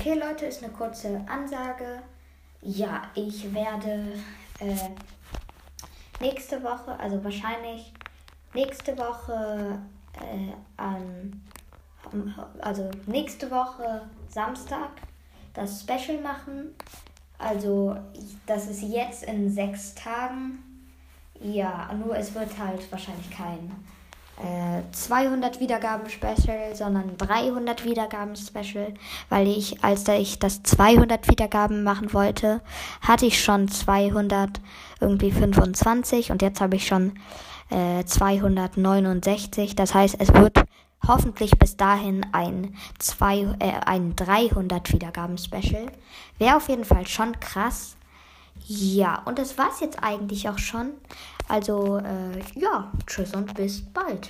Okay, Leute, ist eine kurze Ansage. Ja, ich werde äh, nächste Woche, also wahrscheinlich nächste Woche äh, an, also nächste Woche Samstag das Special machen. Also das ist jetzt in sechs Tagen. Ja, nur es wird halt wahrscheinlich kein äh, 200 Wiedergaben Special, sondern 300 Wiedergaben Special, weil ich, als ich das 200 Wiedergaben machen wollte, hatte ich schon 200 irgendwie 25 und jetzt habe ich schon äh, 269. Das heißt, es wird hoffentlich bis dahin ein, zwei, äh, ein 300 Wiedergaben Special. Wäre auf jeden Fall schon krass. Ja, und das war's jetzt eigentlich auch schon. Also, äh, ja, tschüss und bis bald.